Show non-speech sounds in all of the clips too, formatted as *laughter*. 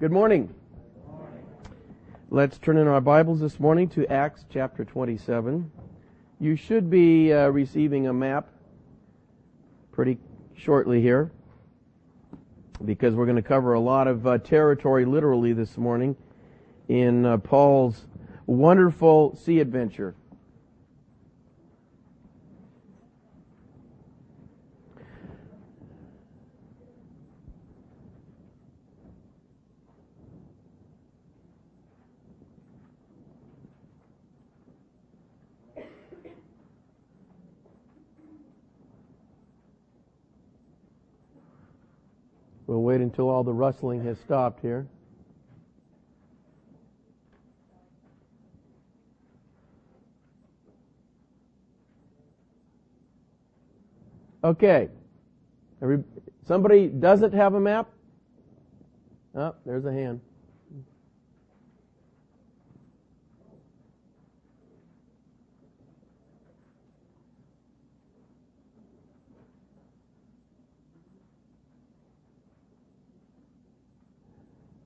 Good morning. Let's turn in our Bibles this morning to Acts chapter 27. You should be uh, receiving a map pretty shortly here because we're going to cover a lot of uh, territory literally this morning in uh, Paul's wonderful sea adventure. We'll wait until all the rustling has stopped here. Okay. Every, somebody doesn't have a map? Oh, there's a hand.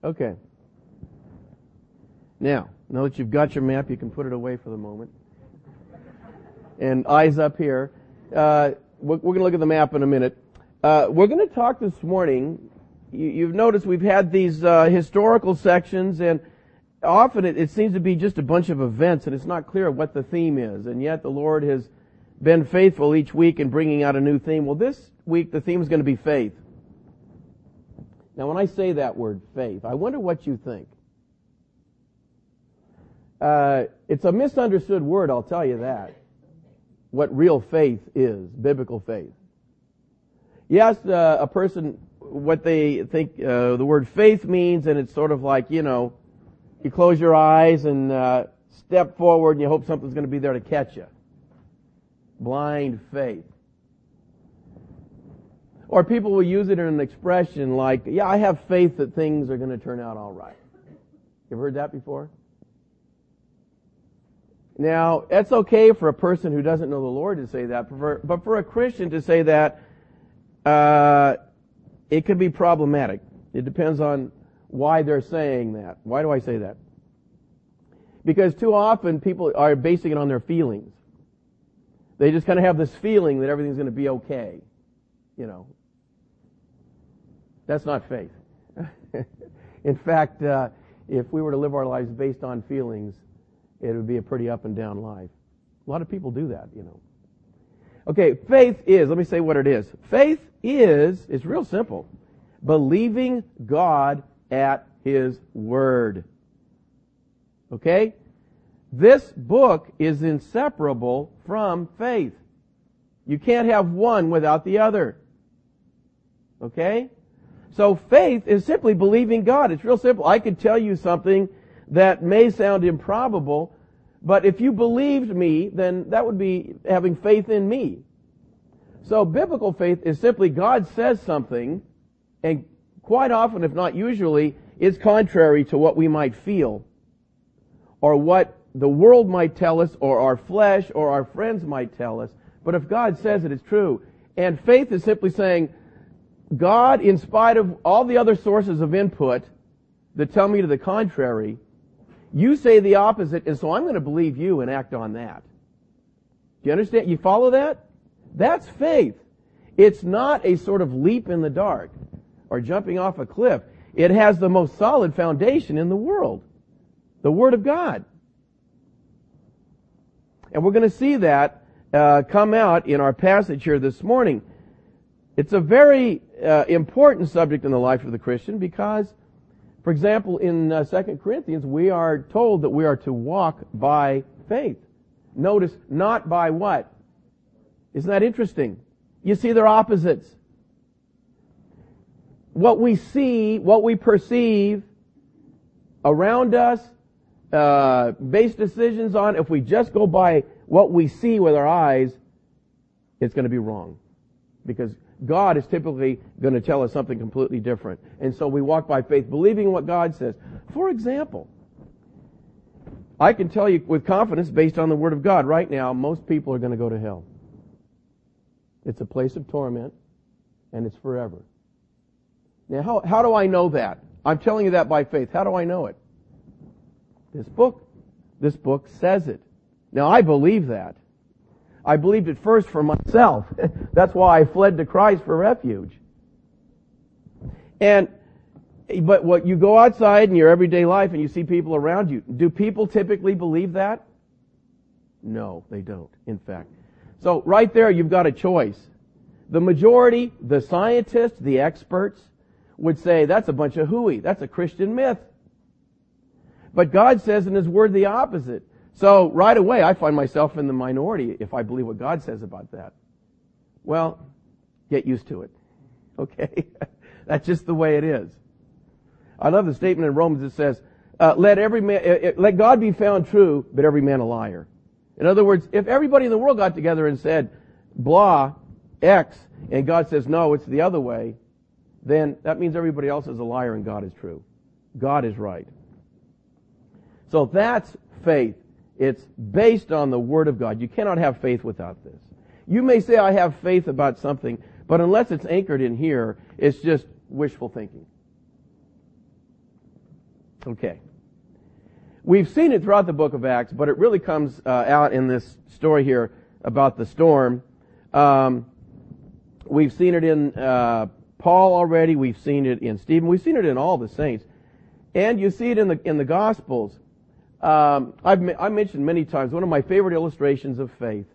Okay. Now, now that you've got your map, you can put it away for the moment. And eyes up here. Uh, we're, we're going to look at the map in a minute. Uh, we're going to talk this morning. You, have noticed we've had these uh, historical sections, and often it, it seems to be just a bunch of events, and it's not clear what the theme is. And yet the Lord has been faithful each week in bringing out a new theme. Well, this week the theme is going to be faith. Now, when I say that word, faith, I wonder what you think. Uh, it's a misunderstood word, I'll tell you that. What real faith is, biblical faith. You ask uh, a person what they think uh, the word faith means, and it's sort of like, you know, you close your eyes and uh, step forward and you hope something's going to be there to catch you. Blind faith. Or people will use it in an expression like, yeah, I have faith that things are going to turn out all right. You ever heard that before? Now, it's okay for a person who doesn't know the Lord to say that, but for a Christian to say that, uh, it could be problematic. It depends on why they're saying that. Why do I say that? Because too often people are basing it on their feelings. They just kind of have this feeling that everything's going to be okay. You know, that's not faith. *laughs* In fact, uh, if we were to live our lives based on feelings, it would be a pretty up and down life. A lot of people do that, you know. Okay, faith is, let me say what it is. Faith is, it's real simple. Believing God at His Word. Okay? This book is inseparable from faith. You can't have one without the other. Okay? So faith is simply believing God. It's real simple. I could tell you something that may sound improbable, but if you believed me, then that would be having faith in me. So biblical faith is simply God says something, and quite often, if not usually, is contrary to what we might feel, or what the world might tell us, or our flesh, or our friends might tell us. But if God says it, it's true. And faith is simply saying, God, in spite of all the other sources of input that tell me to the contrary, you say the opposite, and so I'm going to believe you and act on that. Do you understand? You follow that? That's faith. It's not a sort of leap in the dark or jumping off a cliff. It has the most solid foundation in the world. The Word of God. And we're going to see that uh, come out in our passage here this morning. It's a very uh, important subject in the life of the Christian because, for example, in uh, 2 Corinthians, we are told that we are to walk by faith. Notice, not by what? Isn't that interesting? You see, they're opposites. What we see, what we perceive around us, uh, base decisions on, if we just go by what we see with our eyes, it's going to be wrong. Because God is typically going to tell us something completely different. And so we walk by faith, believing what God says. For example, I can tell you with confidence, based on the Word of God, right now, most people are going to go to hell. It's a place of torment, and it's forever. Now, how, how do I know that? I'm telling you that by faith. How do I know it? This book. This book says it. Now I believe that. I believed it first for myself. *laughs* That's why I fled to Christ for refuge. And, but what you go outside in your everyday life and you see people around you, do people typically believe that? No, they don't, in fact. So right there you've got a choice. The majority, the scientists, the experts, would say that's a bunch of hooey. That's a Christian myth. But God says in His Word the opposite. So right away I find myself in the minority if I believe what God says about that. Well, get used to it. *laughs* Okay? *laughs* That's just the way it is. I love the statement in Romans that says, uh, let every man, uh, uh, let God be found true, but every man a liar. In other words, if everybody in the world got together and said, blah, X, and God says, no, it's the other way, then that means everybody else is a liar and God is true. God is right. So that's faith. It's based on the Word of God. You cannot have faith without this. You may say, I have faith about something, but unless it's anchored in here, it's just wishful thinking. Okay. We've seen it throughout the book of Acts, but it really comes uh, out in this story here about the storm. Um, we've seen it in uh, Paul already. We've seen it in Stephen. We've seen it in all the saints, and you see it in the in the Gospels. Um, I've I mentioned many times one of my favorite illustrations of faith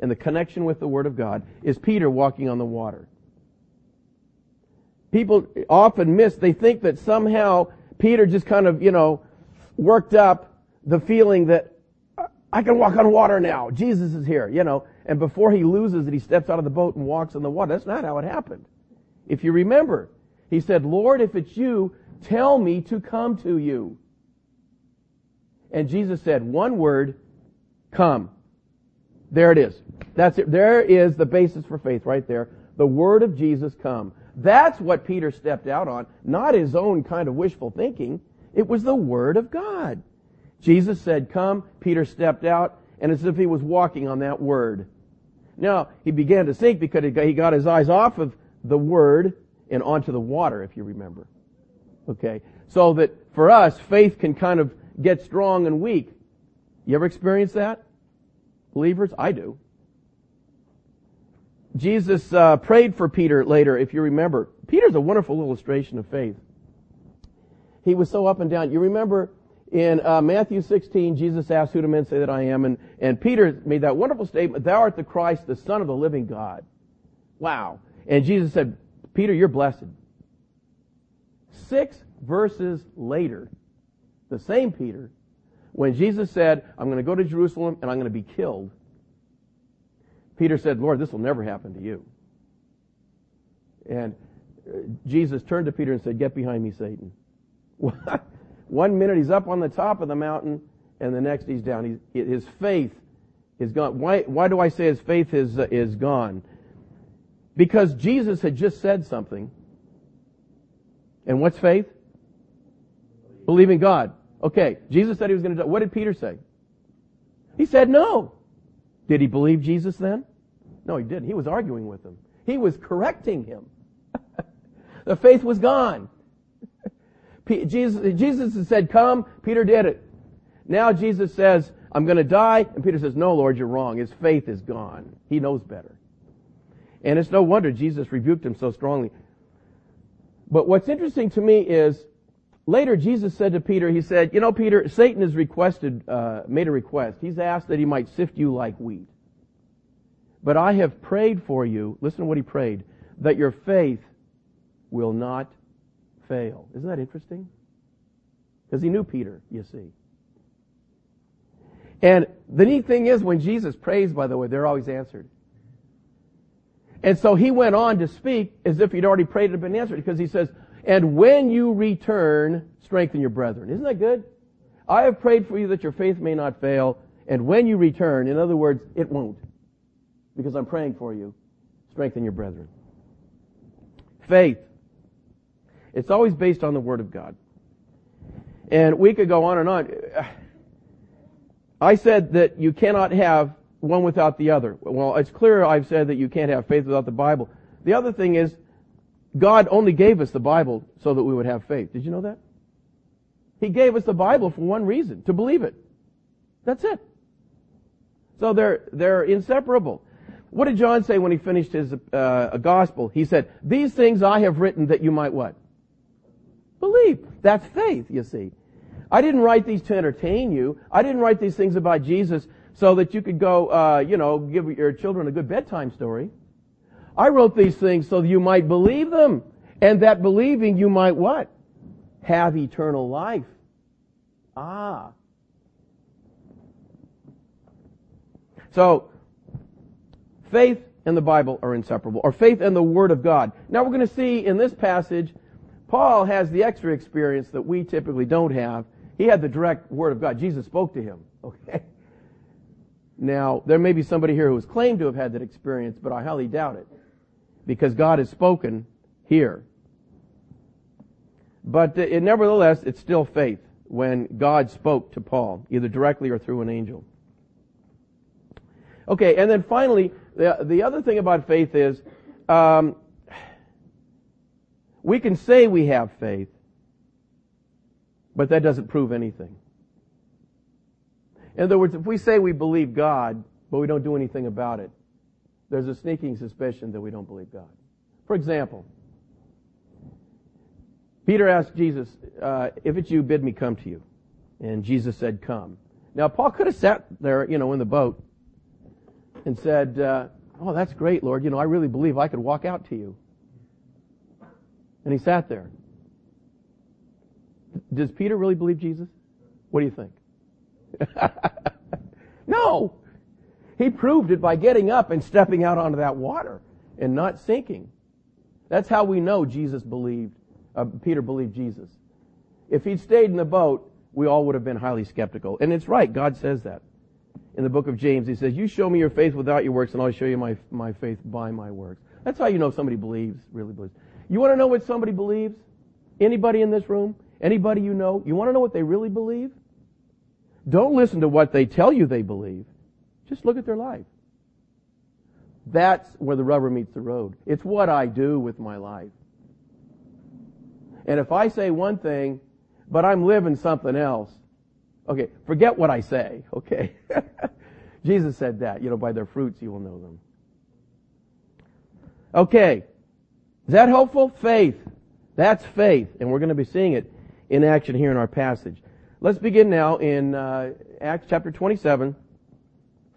and the connection with the Word of God is Peter walking on the water. People often miss. They think that somehow Peter just kind of you know worked up the feeling that I can walk on water now. Jesus is here, you know. And before he loses it, he steps out of the boat and walks on the water. That's not how it happened. If you remember, he said, Lord, if it's you, tell me to come to you. And Jesus said, one word, come. There it is. That's it. There is the basis for faith right there. The word of Jesus come. That's what Peter stepped out on, not his own kind of wishful thinking. It was the Word of God. Jesus said, come. Peter stepped out, and as if he was walking on that Word. Now, he began to sink because he got his eyes off of the Word and onto the water, if you remember. Okay? So that for us, faith can kind of get strong and weak. You ever experience that? Believers? I do. Jesus uh, prayed for Peter later, if you remember. Peter's a wonderful illustration of faith. He was so up and down. You remember in uh, Matthew 16, Jesus asked, Who do men say that I am? And, and Peter made that wonderful statement, Thou art the Christ, the Son of the living God. Wow. And Jesus said, Peter, you're blessed. Six verses later, the same Peter, when Jesus said, I'm going to go to Jerusalem and I'm going to be killed, Peter said, Lord, this will never happen to you. And uh, Jesus turned to Peter and said, Get behind me, Satan. *laughs* One minute he's up on the top of the mountain, and the next he's down. His faith is gone. Why, why do I say his faith is, uh, is gone? Because Jesus had just said something. And what's faith? Believing God. Okay, Jesus said he was going to die. What did Peter say? He said no. Did he believe Jesus then? No, he didn't. He was arguing with him. He was correcting him. *laughs* the faith was gone. *laughs* Jesus, Jesus said, come. Peter did it. Now Jesus says, I'm going to die. And Peter says, no, Lord, you're wrong. His faith is gone. He knows better. And it's no wonder Jesus rebuked him so strongly. But what's interesting to me is later Jesus said to Peter, he said, you know, Peter, Satan has requested, uh, made a request. He's asked that he might sift you like wheat. But I have prayed for you, listen to what he prayed, that your faith will not fail. Isn't that interesting? Because he knew Peter, you see. And the neat thing is when Jesus prays, by the way, they're always answered. And so he went on to speak as if he'd already prayed and been answered because he says, and when you return, strengthen your brethren. Isn't that good? I have prayed for you that your faith may not fail. And when you return, in other words, it won't. Because I'm praying for you. Strengthen your brethren. Faith it's always based on the Word of God. And we could go on and on. I said that you cannot have one without the other. Well, it's clear I've said that you can't have faith without the Bible. The other thing is, God only gave us the Bible so that we would have faith. Did you know that? He gave us the Bible for one reason, to believe it. That's it. So they're, they're inseparable. What did John say when he finished his uh, gospel? He said, these things I have written that you might what? Believe. That's faith, you see. I didn't write these to entertain you. I didn't write these things about Jesus so that you could go, uh, you know, give your children a good bedtime story. I wrote these things so that you might believe them. And that believing you might what? Have eternal life. Ah. So, faith and the Bible are inseparable, or faith and the Word of God. Now we're going to see in this passage, Paul has the extra experience that we typically don't have. He had the direct Word of God. Jesus spoke to him. *laughs* Okay? Now, there may be somebody here who has claimed to have had that experience, but I highly doubt it. Because God has spoken here. But uh, it, nevertheless, it's still faith when God spoke to Paul, either directly or through an angel. Okay, and then finally, the, the other thing about faith is, um, we can say we have faith, but that doesn't prove anything. In other words, if we say we believe God, but we don't do anything about it, there's a sneaking suspicion that we don't believe God. For example, Peter asked Jesus, uh, if it's you, bid me come to you. And Jesus said, come. Now, Paul could have sat there, you know, in the boat and said, uh, oh, that's great, Lord. You know, I really believe I could walk out to you. And he sat there. Does Peter really believe Jesus? What do you think? *laughs* no. He proved it by getting up and stepping out onto that water and not sinking. That's how we know Jesus believed, uh, Peter believed Jesus. If he'd stayed in the boat, we all would have been highly skeptical. And it's right, God says that. In the book of James, he says, you show me your faith without your works and I'll show you my, my faith by my works. That's how you know somebody believes, really believes. You want to know what somebody believes? Anybody in this room? Anybody you know? You want to know what they really believe? Don't listen to what they tell you they believe. Just look at their life. That's where the rubber meets the road. It's what I do with my life. And if I say one thing, but I'm living something else, okay, forget what I say, *laughs* okay? Jesus said that, you know, by their fruits you will know them. Okay. Is that hopeful? Faith. That's faith. And we're going to be seeing it in action here in our passage. Let's begin now in uh, Acts chapter 27.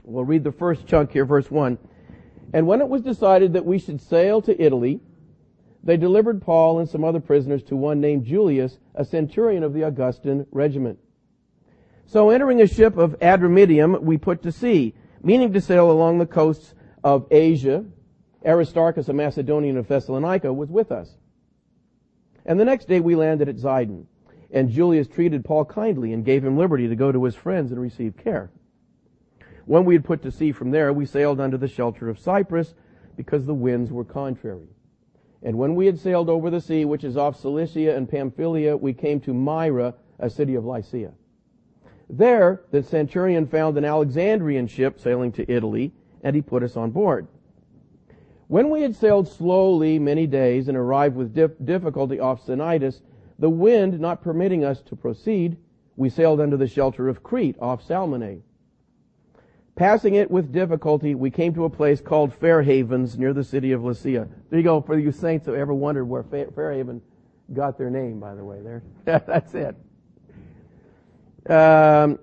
We'll read the first chunk here, verse 1. And when it was decided that we should sail to Italy, they delivered Paul and some other prisoners to one named Julius, a centurion of the Augustan regiment. So entering a ship of Adramyttium, we put to sea, meaning to sail along the coasts of Asia. Aristarchus, a Macedonian of Thessalonica, was with us. And the next day we landed at Sidon. And Julius treated Paul kindly and gave him liberty to go to his friends and receive care. When we had put to sea from there, we sailed under the shelter of Cyprus because the winds were contrary. And when we had sailed over the sea, which is off Cilicia and Pamphylia, we came to Myra, a city of Lycia. There, the centurion found an Alexandrian ship sailing to Italy, and he put us on board. When we had sailed slowly many days and arrived with dif- difficulty off Cnidus, the wind not permitting us to proceed, we sailed under the shelter of Crete off Salmone. Passing it with difficulty, we came to a place called Fair Havens near the city of Lasea. There you go, for you saints who ever wondered where Fair Haven got their name, by the way. There, *laughs* that's it. Um,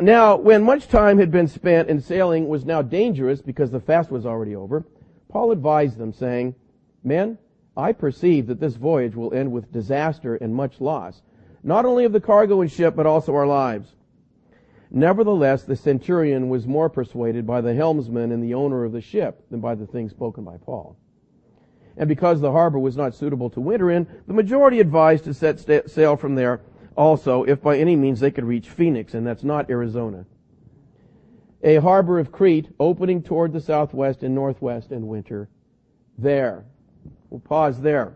now, when much time had been spent and sailing was now dangerous because the fast was already over, Paul advised them, saying, Men, I perceive that this voyage will end with disaster and much loss, not only of the cargo and ship, but also our lives. Nevertheless, the centurion was more persuaded by the helmsman and the owner of the ship than by the things spoken by Paul. And because the harbor was not suitable to winter in, the majority advised to set sail from there also, if by any means they could reach Phoenix, and that's not Arizona. A harbor of Crete opening toward the southwest and northwest in winter there. We'll pause there.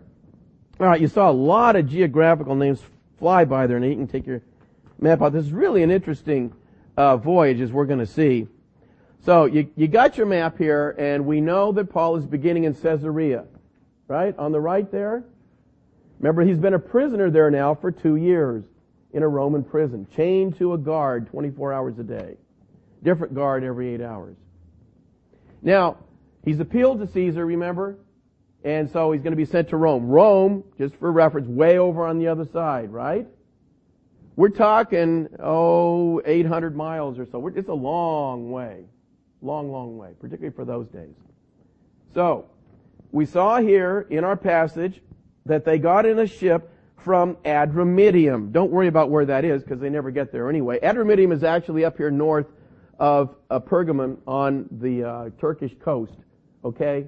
All right, you saw a lot of geographical names fly by there, and you can take your map out. This is really an interesting uh, voyage, as we're going to see. So you, you got your map here, and we know that Paul is beginning in Caesarea, right? On the right there. Remember, he's been a prisoner there now for two years in a Roman prison, chained to a guard 24 hours a day. Different guard every eight hours. Now, he's appealed to Caesar, remember? And so he's going to be sent to Rome. Rome, just for reference, way over on the other side, right? We're talking, oh, 800 miles or so. It's a long way. Long, long way, particularly for those days. So, we saw here in our passage that they got in a ship from Adramyttium. Don't worry about where that is because they never get there anyway. Adramyttium is actually up here north of uh, Pergamon on the uh, Turkish coast. Okay?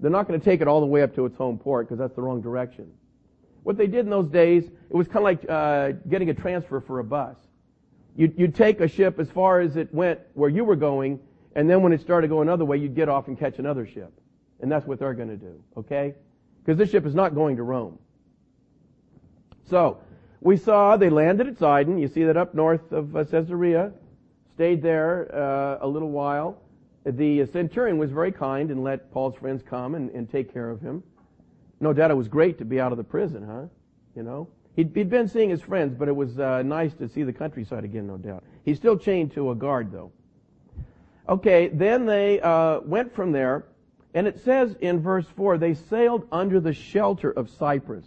They're not going to take it all the way up to its home port because that's the wrong direction. What they did in those days, it was kind of like uh, getting a transfer for a bus. You'd, you'd take a ship as far as it went where you were going, and then when it started going another way, you'd get off and catch another ship. And that's what they're going to do. Okay? Because this ship is not going to Rome. So, we saw they landed at Sidon. You see that up north of uh, Caesarea. Stayed there uh, a little while. The centurion was very kind and let Paul's friends come and, and, take care of him. No doubt it was great to be out of the prison, huh? You know? He'd, he'd been seeing his friends, but it was uh, nice to see the countryside again, no doubt. He's still chained to a guard, though. Okay, then they uh, went from there, and it says in verse 4 they sailed under the shelter of Cyprus.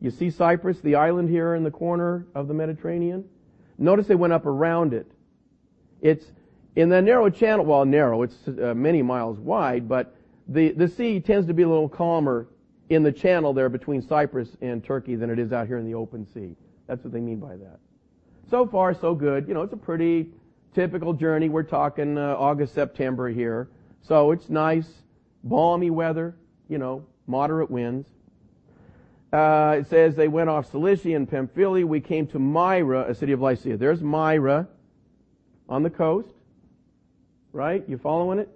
You see Cyprus, the island here in the corner of the Mediterranean? Notice they went up around it. It's in the narrow channel, well, narrow, it's uh, many miles wide, but the, the sea tends to be a little calmer in the channel there between Cyprus and Turkey than it is out here in the open sea. That's what they mean by that. So far, so good. You know, it's a pretty typical journey. We're talking uh, August, September here. So it's nice, balmy weather, you know, moderate winds. Uh, it says they went off Cilicia and Pamphylia. We came to Myra, a city of Lycia. There's Myra on the coast, right? You following it?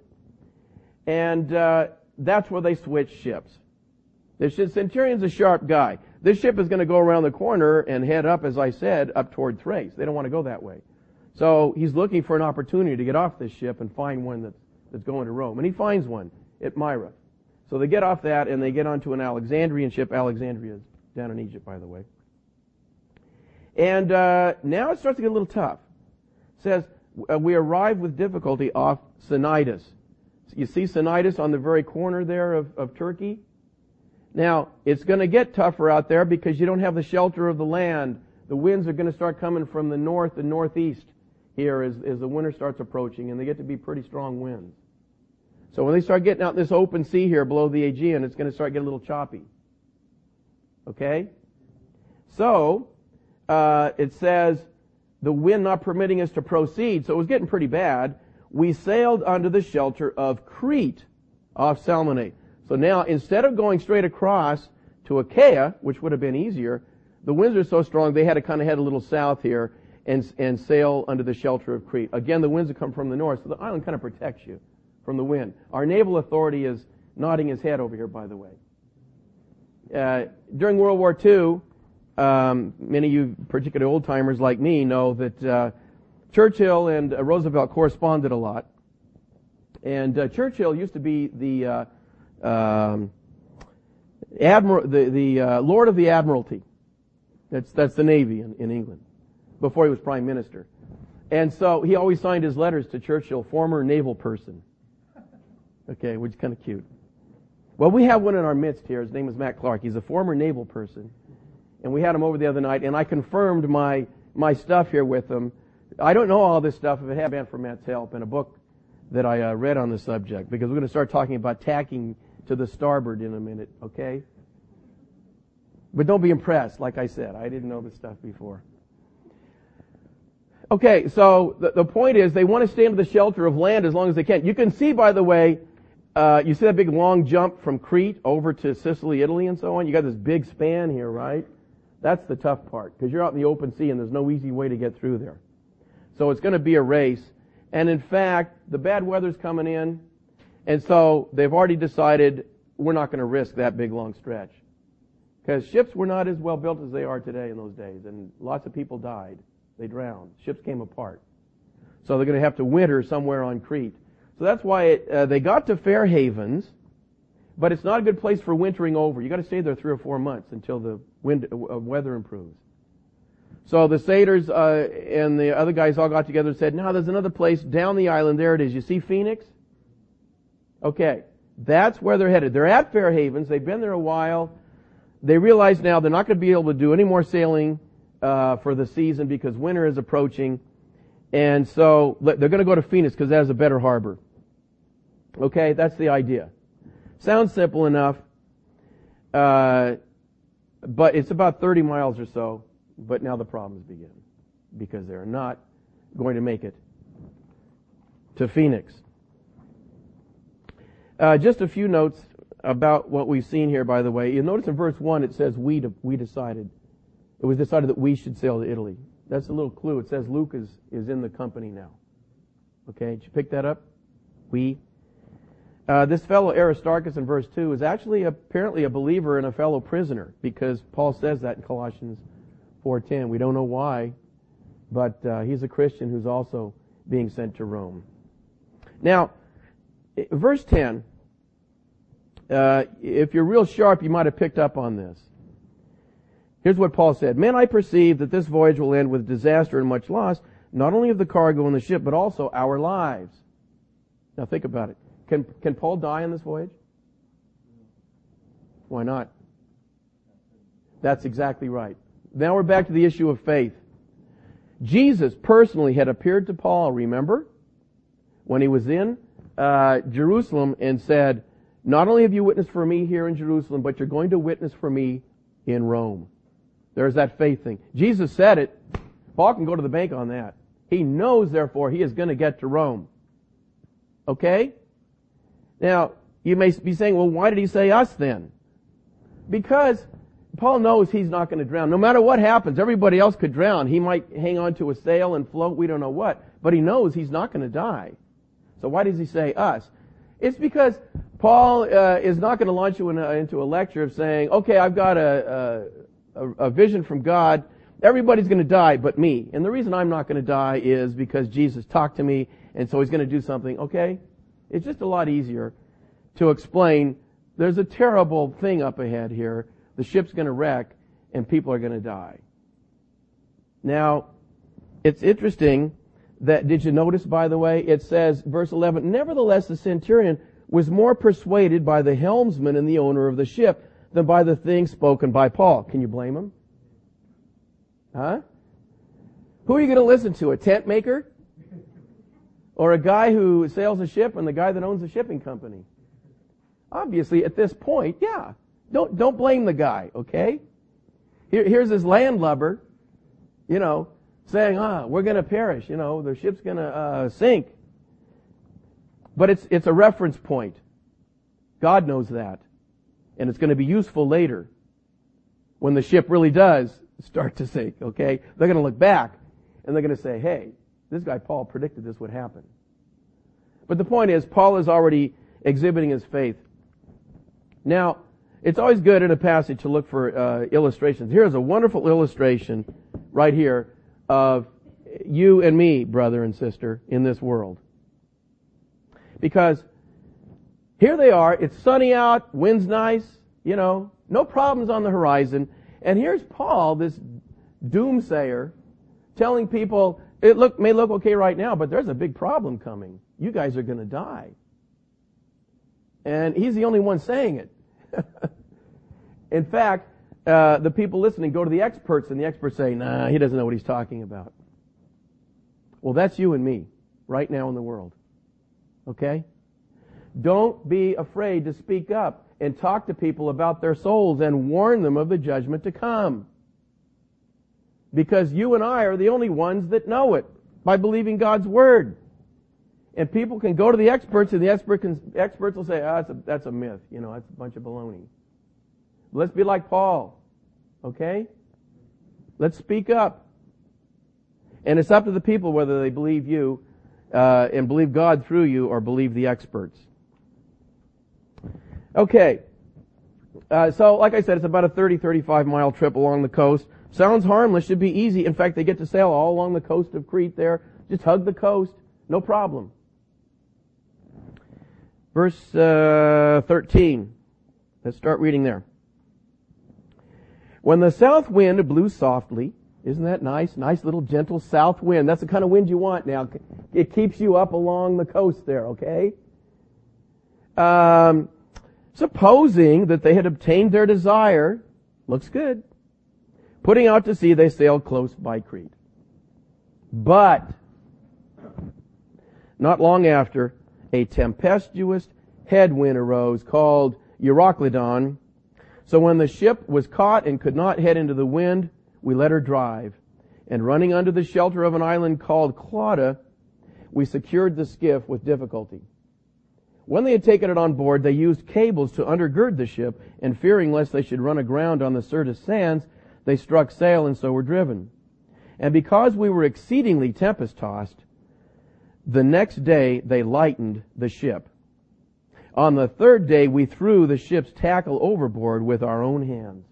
And uh, that's where they switched ships. The centurion's a sharp guy. This ship is going to go around the corner and head up, as I said, up toward Thrace. They don't want to go that way. So he's looking for an opportunity to get off this ship and find one that's, that's going to Rome. And he finds one at Myra. So they get off that and they get onto an Alexandrian ship. Alexandria is down in Egypt, by the way. And uh, now it starts to get a little tough. It says, uh, we arrive with difficulty off Cnidus. You see Cnidus on the very corner there of, of Turkey? Now, it's going to get tougher out there because you don't have the shelter of the land. The winds are going to start coming from the north and northeast here as, as the winter starts approaching, and they get to be pretty strong winds. So when they start getting out this open sea here below the Aegean, it's going to start getting a little choppy. Okay? So, uh, it says, the wind not permitting us to proceed, so it was getting pretty bad. We sailed under the shelter of Crete off Salmone. So now, instead of going straight across to Achaia, which would have been easier, the winds are so strong they had to kind of head a little south here and, and sail under the shelter of Crete. Again, the winds have come from the north, so the island kind of protects you from the wind. Our naval authority is nodding his head over here, by the way. Uh, during World War II, um, many of you, particularly old timers like me, know that uh, Churchill and uh, Roosevelt corresponded a lot. And uh, Churchill used to be the uh, um, the, the uh, Lord of the Admiralty. That's that's the Navy in, in England before he was Prime Minister. And so he always signed his letters to Churchill, former naval person. Okay, which is kind of cute. Well, we have one in our midst here. His name is Matt Clark. He's a former naval person. And we had him over the other night, and I confirmed my, my stuff here with him. I don't know all this stuff if it hadn't been for Matt's help in a book that I uh, read on the subject, because we're going to start talking about tacking to the starboard in a minute, okay? But don't be impressed, like I said. I didn't know this stuff before. Okay, so the, the point is they want to stay under the shelter of land as long as they can. You can see, by the way, uh, you see that big long jump from Crete over to Sicily, Italy, and so on? You got this big span here, right? That's the tough part, because you're out in the open sea and there's no easy way to get through there. So it's going to be a race. And in fact, the bad weather's coming in, and so they've already decided we're not going to risk that big long stretch. Because ships were not as well built as they are today in those days, and lots of people died. They drowned. Ships came apart. So they're going to have to winter somewhere on Crete. So that's why it, uh, they got to Fair Havens, but it's not a good place for wintering over. You've got to stay there three or four months until the wind uh, weather improves. So the satyrs uh, and the other guys all got together and said, "Now there's another place down the island. There it is. You see Phoenix? Okay, that's where they're headed. They're at Fair Havens. They've been there a while. They realize now they're not going to be able to do any more sailing uh, for the season because winter is approaching, and so they're going to go to Phoenix because that is a better harbor. Okay, that's the idea. Sounds simple enough, uh, but it's about 30 miles or so but now the problems begin because they're not going to make it to Phoenix. Uh, just a few notes about what we've seen here, by the way. You'll notice in verse 1 it says, we, de- we decided. It was decided that we should sail to Italy. That's a little clue. It says Luke is, is in the company now. Okay, did you pick that up? We. Uh, this fellow Aristarchus in verse 2 is actually apparently a believer and a fellow prisoner because Paul says that in Colossians 4.10. We don't know why, but uh, he's a Christian who's also being sent to Rome. Now, verse 10, uh, if you're real sharp, you might have picked up on this. Here's what Paul said. Men, I perceive that this voyage will end with disaster and much loss, not only of the cargo and the ship, but also our lives. Now think about it. Can, can Paul die on this voyage? Why not? That's exactly right. Now we're back to the issue of faith. Jesus personally had appeared to Paul, remember? When he was in uh, Jerusalem and said, not only have you witnessed for me here in Jerusalem, but you're going to witness for me in Rome. There's that faith thing. Jesus said it. Paul can go to the bank on that. He knows, therefore, he is going to get to Rome. Okay? Now, you may be saying, well, why did he say us then? Because Paul knows he's not going to drown. No matter what happens, everybody else could drown. He might hang on to a sail and float, we don't know what. But he knows he's not going to die. So why does he say us? It's because Paul uh, is not going to launch you in a, into a lecture of saying, okay, I've got a, a, a vision from God. Everybody's going to die but me. And the reason I'm not going to die is because Jesus talked to me and so he's going to do something. Okay? It's just a lot easier to explain there's a terrible thing up ahead here the ship's going to wreck and people are going to die. Now, it's interesting that, did you notice, by the way, it says, verse 11, nevertheless the centurion was more persuaded by the helmsman and the owner of the ship than by the things spoken by Paul. Can you blame him? Huh? Who are you going to listen to? A tent maker? Or a guy who sails a ship and the guy that owns a shipping company? Obviously, at this point, yeah. Don't, don't blame the guy, okay? Here, here's this landlubber, you know, saying, ah, we're gonna perish, you know, the ship's gonna, uh, sink. But it's, it's a reference point. God knows that. And it's gonna be useful later. When the ship really does start to sink, okay? They're gonna look back and they're gonna say, hey, this guy Paul predicted this would happen. But the point is, Paul is already exhibiting his faith. Now, it's always good in a passage to look for uh, illustrations. Here's a wonderful illustration right here of you and me, brother and sister, in this world. Because here they are, it's sunny out, wind's nice, you know, no problems on the horizon, and here's Paul, this doomsayer, telling people, it look, may look okay right now, but there's a big problem coming. You guys are gonna die. And he's the only one saying it. *laughs* In fact, uh, the people listening go to the experts, and the experts say, "Nah, he doesn't know what he's talking about." Well, that's you and me right now in the world. Okay? Don't be afraid to speak up and talk to people about their souls and warn them of the judgment to come. Because you and I are the only ones that know it by believing God's Word. And people can go to the experts and the expert can, experts will say, oh, that's, a, that's a myth. You know, that's a bunch of baloney. Let's be like Paul. Okay? Let's speak up. And it's up to the people whether they believe you uh, and believe God through you or believe the experts. Okay. Uh, so, like I said, it's about a 30, 35 mile trip along the coast. Sounds harmless, should be easy. In fact, they get to sail all along the coast of Crete there. Just hug the coast. No problem. Verse uh, 13. Let's start reading there. When the south wind blew softly, isn't that nice? Nice little gentle south wind. That's the kind of wind you want now. It keeps you up along the coast there, okay? Um, supposing that they had obtained their desire, looks good. Putting out to sea, they sailed close by Crete. But, not long after, a tempestuous headwind arose called Euroclydon. So when the ship was caught and could not head into the wind, we let her drive. And running under the shelter of an island called Clauda, we secured the skiff with difficulty. When they had taken it on board, they used cables to undergird the ship, and fearing lest they should run aground on the Syrtis sands, they struck sail and so were driven. And because we were exceedingly tempest tossed, the next day they lightened the ship. On the third day we threw the ship's tackle overboard with our own hands.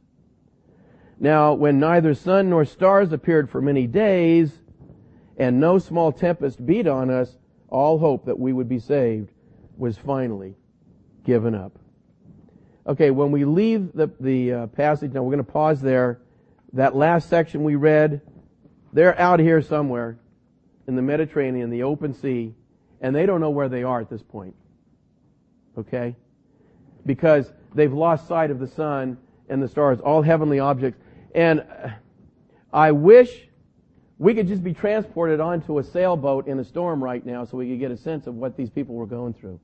Now, when neither sun nor stars appeared for many days, and no small tempest beat on us, all hope that we would be saved was finally given up. Okay, when we leave the, the uh, passage, now we're going to pause there. That last section we read, they're out here somewhere in the Mediterranean, the open sea, and they don't know where they are at this point. Okay? Because they've lost sight of the sun and the stars, all heavenly objects. And I wish we could just be transported onto a sailboat in a storm right now so we could get a sense of what these people were going through.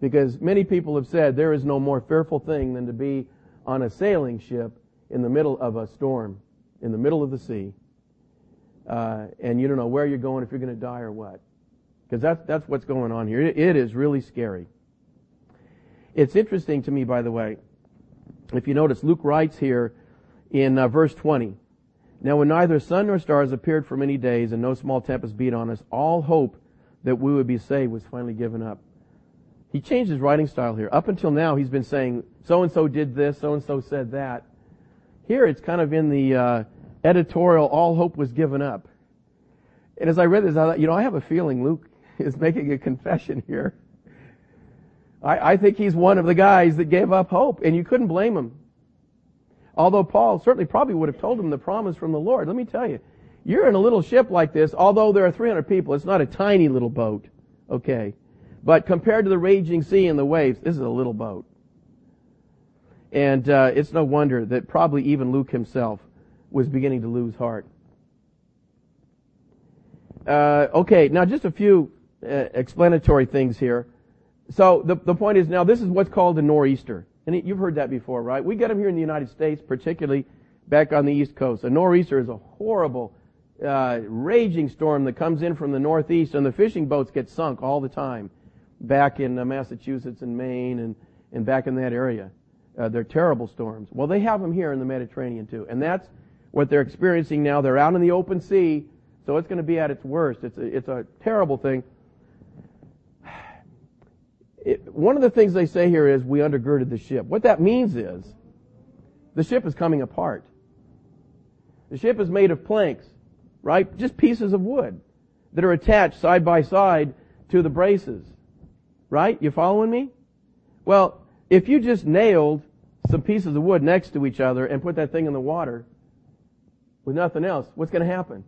Because many people have said there is no more fearful thing than to be on a sailing ship in the middle of a storm, in the middle of the sea, uh, and you don't know where you're going, if you're going to die or what. Because that's, that's what's going on here. It, it is really scary. It's interesting to me, by the way, if you notice, Luke writes here in uh, verse 20, Now when neither sun nor stars appeared for many days and no small tempest beat on us, all hope that we would be saved was finally given up. He changed his writing style here. Up until now, he's been saying, so and so did this, so and so said that. Here, it's kind of in the uh, editorial, all hope was given up. And as I read this, I thought, you know, I have a feeling Luke *laughs* is making a confession here. I, I think he's one of the guys that gave up hope, and you couldn't blame him. Although Paul certainly probably would have told him the promise from the Lord. Let me tell you, you're in a little ship like this, although there are 300 people, it's not a tiny little boat. Okay. But compared to the raging sea and the waves, this is a little boat. And uh, it's no wonder that probably even Luke himself was beginning to lose heart. Uh, okay, now just a few uh, explanatory things here. So the, the point is now this is what's called a nor'easter. And you've heard that before, right? We get them here in the United States, particularly back on the East Coast. A nor'easter is a horrible, uh, raging storm that comes in from the northeast, and the fishing boats get sunk all the time back in uh, Massachusetts and Maine and, and back in that area. Uh, they're terrible storms. Well, they have them here in the Mediterranean too. And that's what they're experiencing now. They're out in the open sea, so it's going to be at its worst. It's a, it's a terrible thing. It, one of the things they say here is we undergirded the ship. What that means is the ship is coming apart. The ship is made of planks, right? Just pieces of wood that are attached side by side to the braces. Right? You following me? Well, if you just nailed some pieces of wood next to each other and put that thing in the water with nothing else, what's going to happen?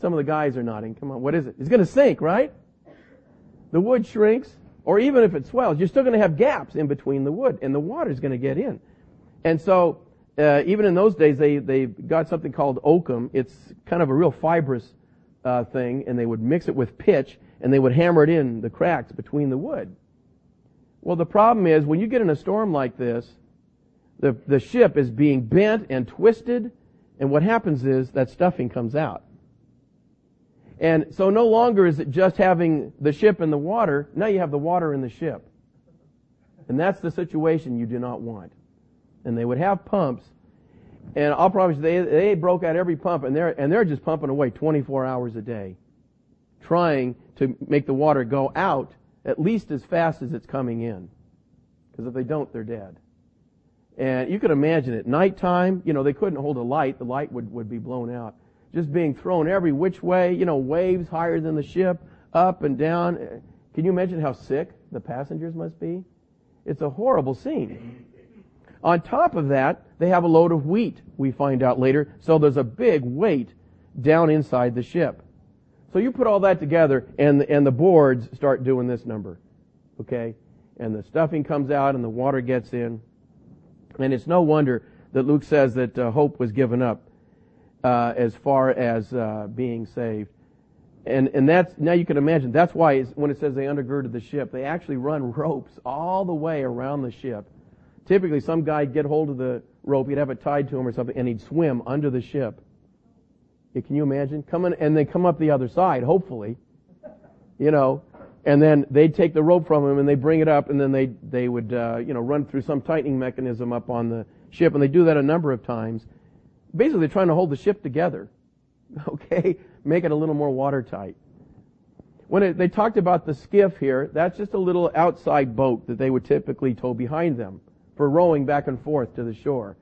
Some of the guys are nodding. Come on, what is it? It's going to sink, right? The wood shrinks, or even if it swells, you're still going to have gaps in between the wood, and the water's going to get in. And so, uh, even in those days, they they got something called oakum. It's kind of a real fibrous uh, thing, and they would mix it with pitch, and they would hammer it in the cracks between the wood. Well, the problem is when you get in a storm like this, the, the ship is being bent and twisted, and what happens is that stuffing comes out. And so no longer is it just having the ship in the water, now you have the water in the ship. And that's the situation you do not want. And they would have pumps, and I'll promise you, they, they broke out every pump, and they're, and they're just pumping away 24 hours a day, trying to make the water go out at least as fast as it's coming in. Because if they don't, they're dead. And you can imagine it. Nighttime, you know, they couldn't hold a light. The light would, would be blown out. Just being thrown every which way, you know, waves higher than the ship, up and down. Can you imagine how sick the passengers must be? It's a horrible scene. On top of that, they have a load of wheat, we find out later, so there's a big weight down inside the ship. So you put all that together and, and the boards start doing this number. Okay? And the stuffing comes out and the water gets in. And it's no wonder that Luke says that uh, hope was given up uh, as far as uh, being saved. And, and that's, now you can imagine, that's why when it says they undergirded the ship, they actually run *laughs* ropes all the way around the ship. Typically some guy'd get hold of the rope, he'd have it tied to him or something, and he'd swim under the ship. Yeah, can you imagine? Coming, and they come up the other side, hopefully. You know, and then they'd take the rope from him and they bring it up and then they, they would, uh, you know, run through some tightening mechanism up on the ship and they do that a number of times. Basically trying to hold the ship together. *laughs* Okay? Make it a little more watertight. When it, they talked about the skiff here, that's just a little outside boat that they would typically tow behind them for rowing back and forth to the shore.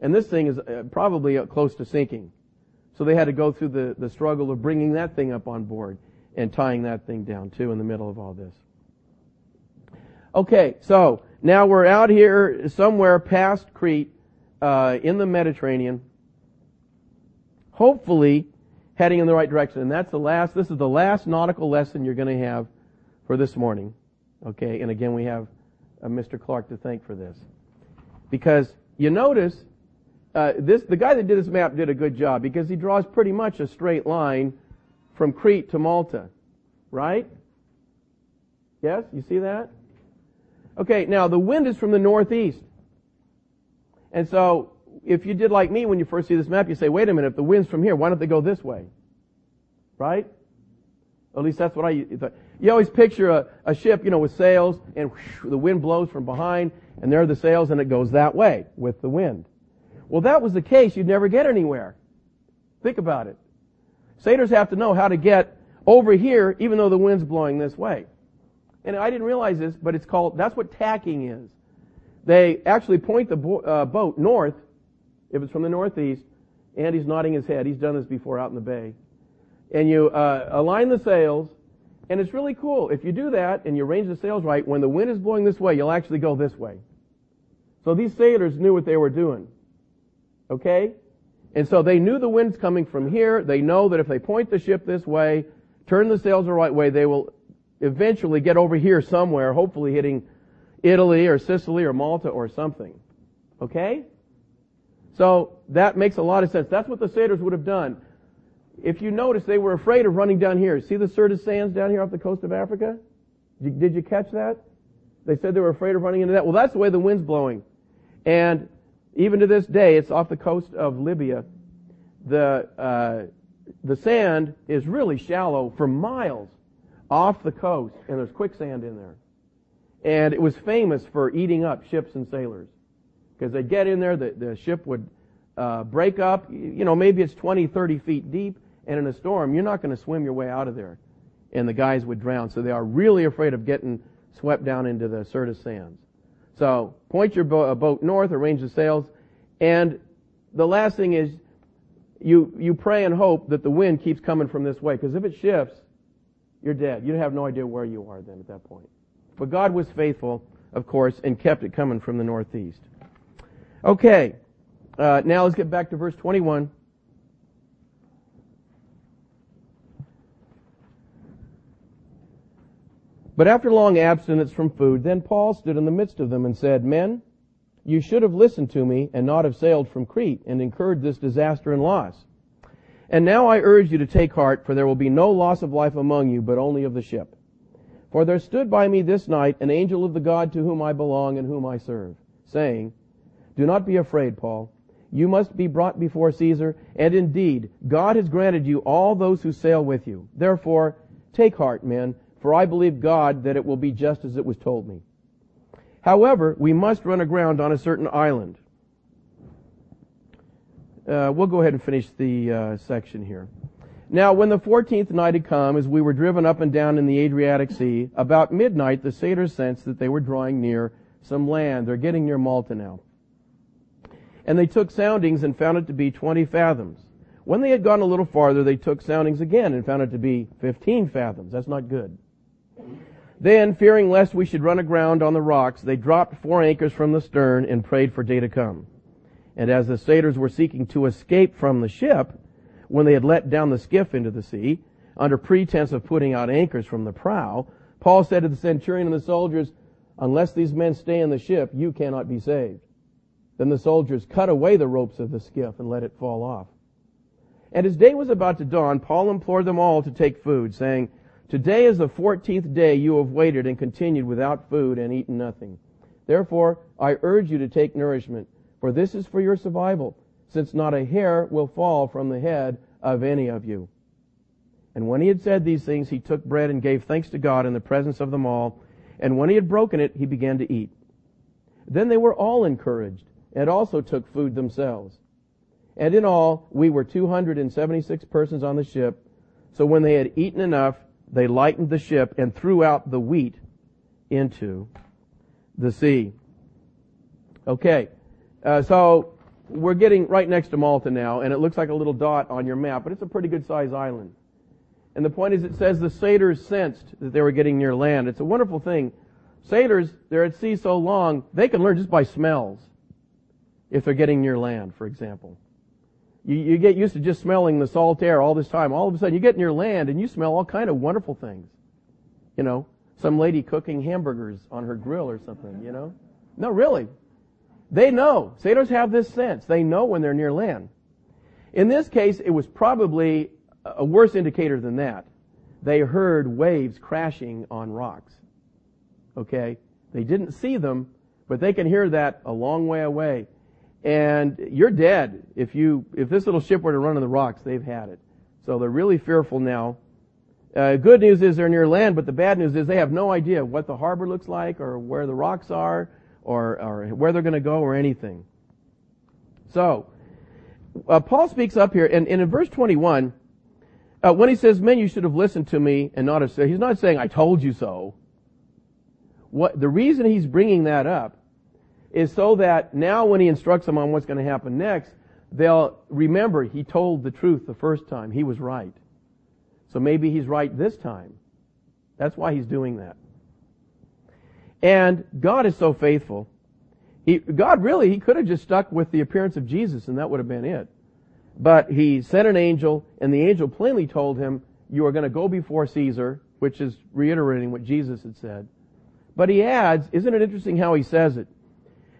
And this thing is uh, probably close to sinking. So they had to go through the, the struggle of bringing that thing up on board and tying that thing down too in the middle of all this. Okay, so now we're out here somewhere past Crete, uh, in the Mediterranean, hopefully heading in the right direction. And that's the last, this is the last nautical lesson you're going to have for this morning. Okay, and again we have uh, Mr. Clark to thank for this. Because you notice, uh, this, the guy that did this map did a good job because he draws pretty much a straight line from Crete to Malta. Right? Yes? You see that? Okay, now the wind is from the northeast. And so, if you did like me when you first see this map, you say, wait a minute, if the wind's from here, why don't they go this way? Right? At least that's what I thought. You always picture a, a ship, you know, with sails, and whoosh, the wind blows from behind, and there are the sails, and it goes that way with the wind. Well, that was the case. You'd never get anywhere. Think about it. Sailors have to know how to get over here, even though the wind's blowing this way. And I didn't realize this, but it's called, that's what tacking is. They actually point the bo- uh, boat north, if it's from the northeast. Andy's nodding his head. He's done this before out in the bay. And you uh, align the sails, and it's really cool. If you do that and you arrange the sails right, when the wind is blowing this way, you'll actually go this way. So these sailors knew what they were doing. Okay? And so they knew the wind's coming from here. They know that if they point the ship this way, turn the sails the right way, they will eventually get over here somewhere, hopefully hitting Italy or Sicily or Malta or something. Okay? So that makes a lot of sense. That's what the sailors would have done. If you notice, they were afraid of running down here. See the Syrtis sands down here off the coast of Africa? Did you catch that? They said they were afraid of running into that. Well, that's the way the wind's blowing. And even to this day, it's off the coast of Libya. The, uh, the sand is really shallow for miles off the coast, and there's quicksand in there. And it was famous for eating up ships and sailors. Because they'd get in there, the, the ship would uh, break up. You know, maybe it's 20, 30 feet deep, and in a storm, you're not going to swim your way out of there. And the guys would drown. So they are really afraid of getting swept down into the Syrtis sands. So point your bo- boat north, arrange the sails, and the last thing is you, you pray and hope that the wind keeps coming from this way, because if it shifts, you're dead. You have no idea where you are then at that point. But God was faithful, of course, and kept it coming from the northeast. Okay, uh, now let's get back to verse 21. But after long abstinence from food, then Paul stood in the midst of them and said, Men, you should have listened to me and not have sailed from Crete and incurred this disaster and loss. And now I urge you to take heart, for there will be no loss of life among you, but only of the ship. For there stood by me this night an angel of the God to whom I belong and whom I serve, saying, Do not be afraid, Paul. You must be brought before Caesar, and indeed, God has granted you all those who sail with you. Therefore, take heart, men, for I believe God that it will be just as it was told me. However, we must run aground on a certain island. Uh, we'll go ahead and finish the uh, section here. Now, when the fourteenth night had come, as we were driven up and down in the Adriatic Sea, about midnight the sailors sensed that they were drawing near some land. They're getting near Malta now. And they took soundings and found it to be twenty fathoms. When they had gone a little farther, they took soundings again and found it to be fifteen fathoms. That's not good. Then, fearing lest we should run aground on the rocks, they dropped four anchors from the stern and prayed for day to come. And as the sailors were seeking to escape from the ship, when they had let down the skiff into the sea, under pretense of putting out anchors from the prow, Paul said to the centurion and the soldiers, Unless these men stay in the ship, you cannot be saved. Then the soldiers cut away the ropes of the skiff and let it fall off. And as day was about to dawn, Paul implored them all to take food, saying, Today is the fourteenth day you have waited and continued without food and eaten nothing. Therefore, I urge you to take nourishment, for this is for your survival, since not a hair will fall from the head of any of you. And when he had said these things, he took bread and gave thanks to God in the presence of them all. And when he had broken it, he began to eat. Then they were all encouraged, and also took food themselves. And in all, we were 276 persons on the ship. So when they had eaten enough, they lightened the ship and threw out the wheat into the sea. Okay, uh, so we're getting right next to Malta now, and it looks like a little dot on your map, but it's a pretty good sized island. And the point is, it says the sailors sensed that they were getting near land. It's a wonderful thing. Sailors, they're at sea so long, they can learn just by smells if they're getting near land, for example. You, you get used to just smelling the salt air all this time. All of a sudden, you get near land and you smell all kind of wonderful things. You know, some lady cooking hamburgers on her grill or something, you know? No, really. They know. Sailors have this sense. They know when they're near land. In this case, it was probably a worse indicator than that. They heard waves crashing on rocks. Okay? They didn't see them, but they can hear that a long way away. And you're dead if you, if this little ship were to run on the rocks, they've had it. So they're really fearful now. Uh, good news is they're near land, but the bad news is they have no idea what the harbor looks like or where the rocks are or, or where they're going to go or anything. So, uh, Paul speaks up here, and, and in verse 21, uh, when he says, men, you should have listened to me and not have said, he's not saying, I told you so. What, the reason he's bringing that up is so that now when he instructs them on what's going to happen next, they'll remember he told the truth the first time. He was right. So maybe he's right this time. That's why he's doing that. And God is so faithful. He, God really, he could have just stuck with the appearance of Jesus and that would have been it. But he sent an angel and the angel plainly told him, you are going to go before Caesar, which is reiterating what Jesus had said. But he adds, isn't it interesting how he says it?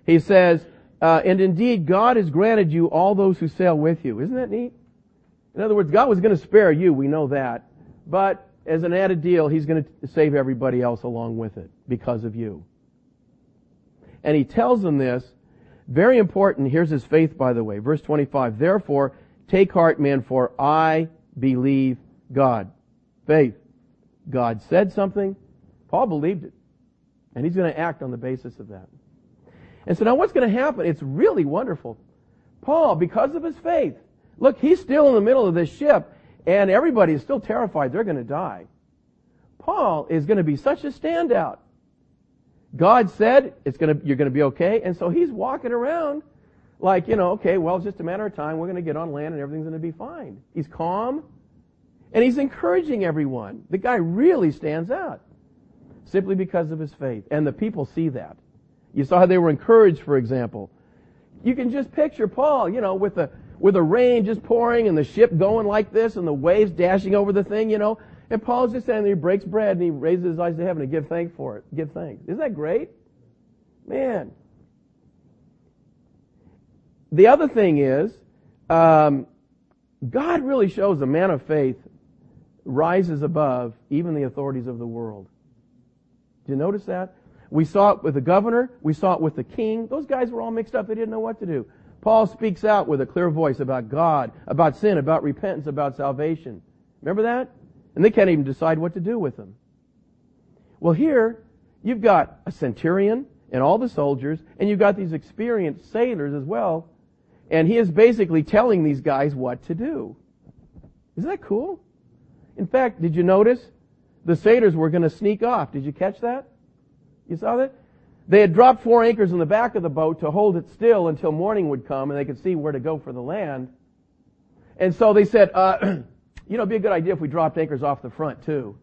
He says, uh, and indeed God has granted you all those who sail with you. Isn't that neat? In other words, God was going to spare you, we know that. But as an added deal, He's going to save everybody else along with it because of you. And He tells them this, very important, here's His faith by the way, verse 25, therefore take heart man for I believe God. Faith. God said something, Paul believed it. And he's going to act on the basis of that. And so now what's going to happen? It's really wonderful. Paul, because of his faith, look, he's still in the middle of this ship and everybody is still terrified they're going to die. Paul is going to be such a standout. God said it's going to, you're going to be okay. And so he's walking around like, you know, okay, well, it's just a matter of time. We're going to get on land and everything's going to be fine. He's calm and he's encouraging everyone. The guy really stands out simply because of his faith. And the people see that. You saw how they were encouraged, for example. You can just picture Paul, you know, with the, with the rain just pouring and the ship going like this and the waves dashing over the thing, you know. And Paul's just standing there, he breaks bread and he raises his eyes to heaven and give thanks for it. Give thanks. Isn't that great? Man. The other thing is, um, God really shows a man of faith rises above even the authorities of the world. Do you notice that? We saw it with the governor. We saw it with the king. Those guys were all mixed up. They didn't know what to do. Paul speaks out with a clear voice about God, about sin, about repentance, about salvation. Remember that? And they can't even decide what to do with them. Well, here, you've got a centurion and all the soldiers, and you've got these experienced sailors as well, and he is basically telling these guys what to do. Isn't that cool? In fact, did you notice? The sailors were going to sneak off. Did you catch that? You saw that? They had dropped four anchors in the back of the boat to hold it still until morning would come and they could see where to go for the land. And so they said, uh, *clears throat* you know, it'd be a good idea if we dropped anchors off the front too.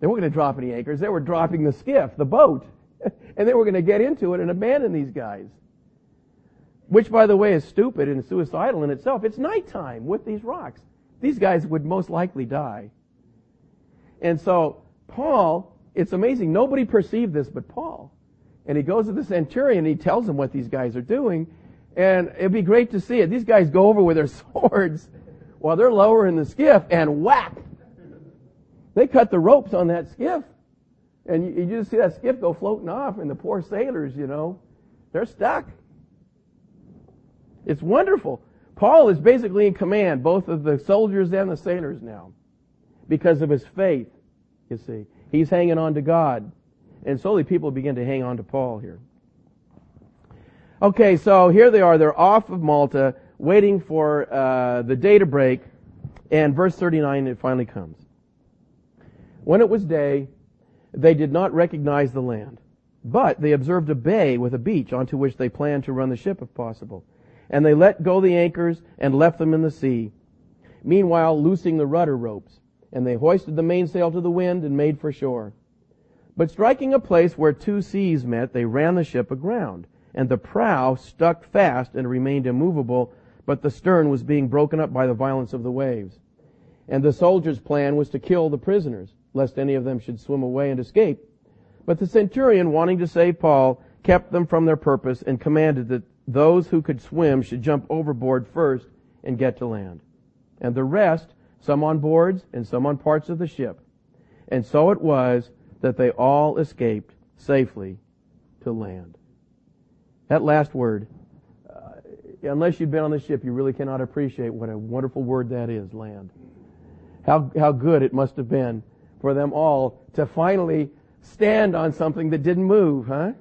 They weren't going to drop any anchors. They were dropping the skiff, the boat. *laughs* and they were going to get into it and abandon these guys. Which, by the way, is stupid and suicidal in itself. It's nighttime with these rocks. These guys would most likely die. And so, Paul, it's amazing. Nobody perceived this but Paul. And he goes to the centurion and he tells him what these guys are doing. And it'd be great to see it. These guys go over with their *laughs* swords while they're lowering the skiff and whack! They cut the ropes on that skiff. And you, you just see that skiff go floating off and the poor sailors, you know, they're stuck. It's wonderful. Paul is basically in command, both of the soldiers and the sailors now, because of his faith, you see. He's hanging on to God. And slowly people begin to hang on to Paul here. Okay, so here they are. They're off of Malta, waiting for uh, the day to break. And verse 39, it finally comes. When it was day, they did not recognize the land, but they observed a bay with a beach onto which they planned to run the ship if possible. And they let go the anchors and left them in the sea. Meanwhile, loosing the rudder ropes. And they hoisted the mainsail to the wind and made for shore. But striking a place where two seas met, they ran the ship aground. And the prow stuck fast and remained immovable, but the stern was being broken up by the violence of the waves. And the soldiers' plan was to kill the prisoners, lest any of them should swim away and escape. But the centurion, wanting to save Paul, kept them from their purpose and commanded that those who could swim should jump overboard first and get to land. And the rest, some on boards and some on parts of the ship. And so it was that they all escaped safely to land. That last word, uh, unless you've been on the ship, you really cannot appreciate what a wonderful word that is, land. How, how good it must have been for them all to finally stand on something that didn't move, huh?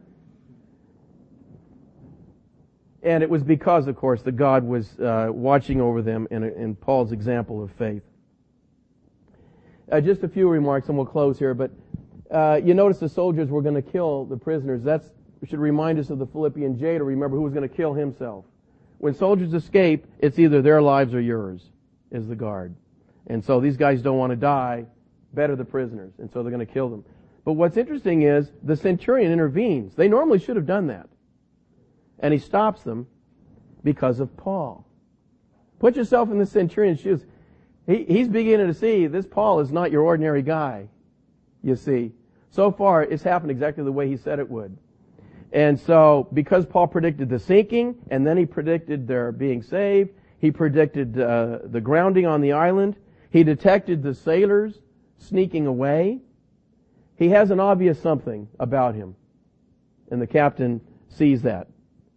And it was because, of course, that God was uh, watching over them in, in, Paul's example of faith. Uh, just a few remarks and we'll close here, but uh, you notice the soldiers were going to kill the prisoners. That should remind us of the Philippian jailer. Remember who was going to kill himself. When soldiers escape, it's either their lives or yours, is the guard. And so these guys don't want to die. Better the prisoners. And so they're going to kill them. But what's interesting is the centurion intervenes. They normally should have done that. And he stops them because of Paul. Put yourself in the centurion's shoes. He, he's beginning to see this Paul is not your ordinary guy. You see. So far, it's happened exactly the way he said it would. And so, because Paul predicted the sinking, and then he predicted their being saved, he predicted uh, the grounding on the island, he detected the sailors sneaking away. He has an obvious something about him. And the captain sees that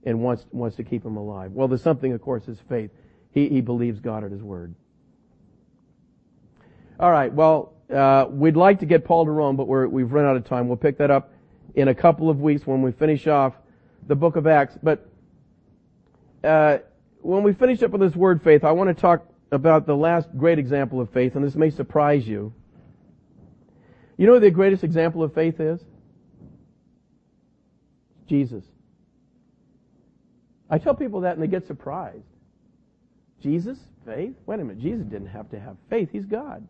and wants, wants to keep him alive. Well, the something, of course, is faith. He, he believes God at his word. All right. Well, uh, we'd like to get Paul to Rome, but we have run out of time. We'll pick that up in a couple of weeks when we finish off the book of Acts. But uh, when we finish up with this word faith, I want to talk about the last great example of faith, and this may surprise you. You know what the greatest example of faith is? Jesus. I tell people that and they get surprised. Jesus? Faith? Wait a minute. Jesus didn't have to have faith. He's God.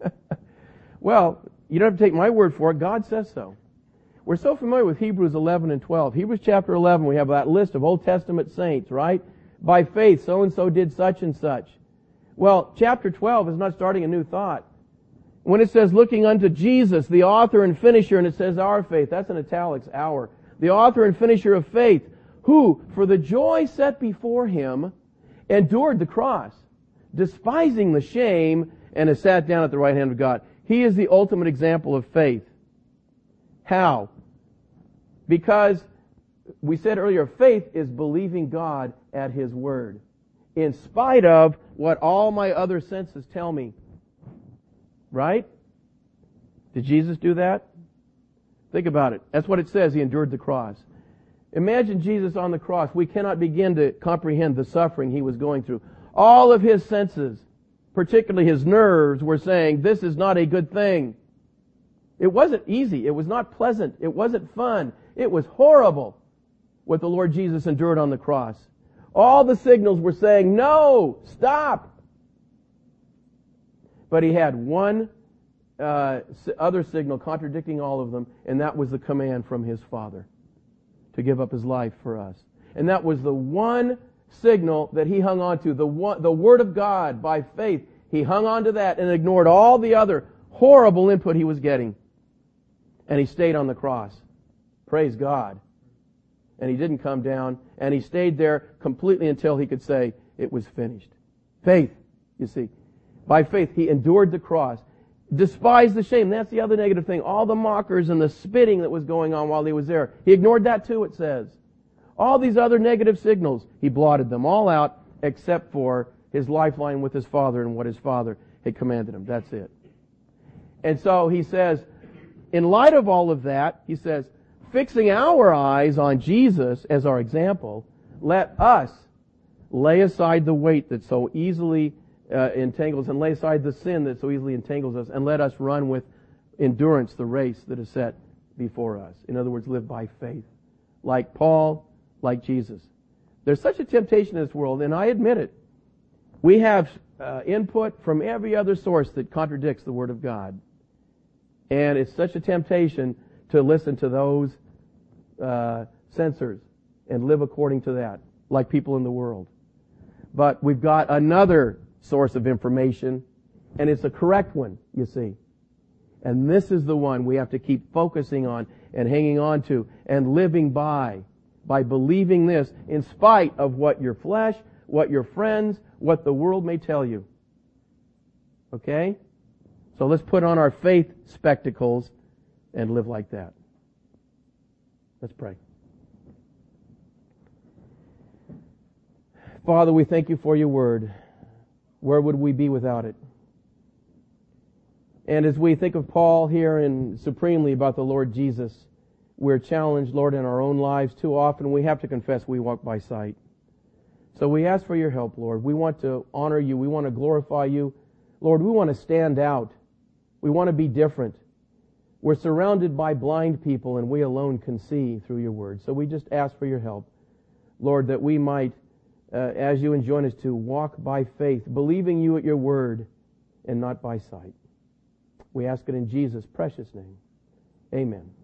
*laughs* well, you don't have to take my word for it. God says so. We're so familiar with Hebrews 11 and 12. Hebrews chapter 11, we have that list of Old Testament saints, right? By faith, so and so did such and such. Well, chapter 12 is not starting a new thought. When it says looking unto Jesus, the author and finisher, and it says our faith, that's in italics, our. The author and finisher of faith, who, for the joy set before him, endured the cross, despising the shame, and has sat down at the right hand of God. He is the ultimate example of faith. How? Because we said earlier, faith is believing God at His word. In spite of what all my other senses tell me. Right? Did Jesus do that? Think about it. That's what it says. He endured the cross. Imagine Jesus on the cross. We cannot begin to comprehend the suffering he was going through. All of his senses, particularly his nerves, were saying, this is not a good thing. It wasn't easy. It was not pleasant. It wasn't fun. It was horrible what the Lord Jesus endured on the cross. All the signals were saying, no, stop. But he had one uh, other signal contradicting all of them, and that was the command from his father to give up his life for us. And that was the one signal that he hung on to, the, the Word of God by faith. He hung on to that and ignored all the other horrible input he was getting. And he stayed on the cross. Praise God. And he didn't come down, and he stayed there completely until he could say, it was finished. Faith, you see. By faith, he endured the cross despised the shame. That's the other negative thing. All the mockers and the spitting that was going on while he was there. He ignored that too, it says. All these other negative signals, he blotted them all out except for his lifeline with his father and what his father had commanded him. That's it. And so he says, in light of all of that, he says, fixing our eyes on Jesus as our example, let us lay aside the weight that so easily uh, entangles and lay aside the sin that so easily entangles us and let us run with endurance the race that is set before us. In other words, live by faith. Like Paul, like Jesus. There's such a temptation in this world, and I admit it. We have uh, input from every other source that contradicts the Word of God. And it's such a temptation to listen to those uh, censors and live according to that, like people in the world. But we've got another source of information, and it's a correct one, you see. And this is the one we have to keep focusing on and hanging on to and living by, by believing this in spite of what your flesh, what your friends, what the world may tell you. Okay? So let's put on our faith spectacles and live like that. Let's pray. Father, we thank you for your word. Where would we be without it? And as we think of Paul here and supremely about the Lord Jesus, we're challenged, Lord, in our own lives too often. We have to confess we walk by sight. So we ask for your help, Lord. We want to honor you. We want to glorify you. Lord, we want to stand out. We want to be different. We're surrounded by blind people and we alone can see through your word. So we just ask for your help, Lord, that we might uh, as you enjoin us to walk by faith, believing you at your word and not by sight. We ask it in Jesus' precious name. Amen.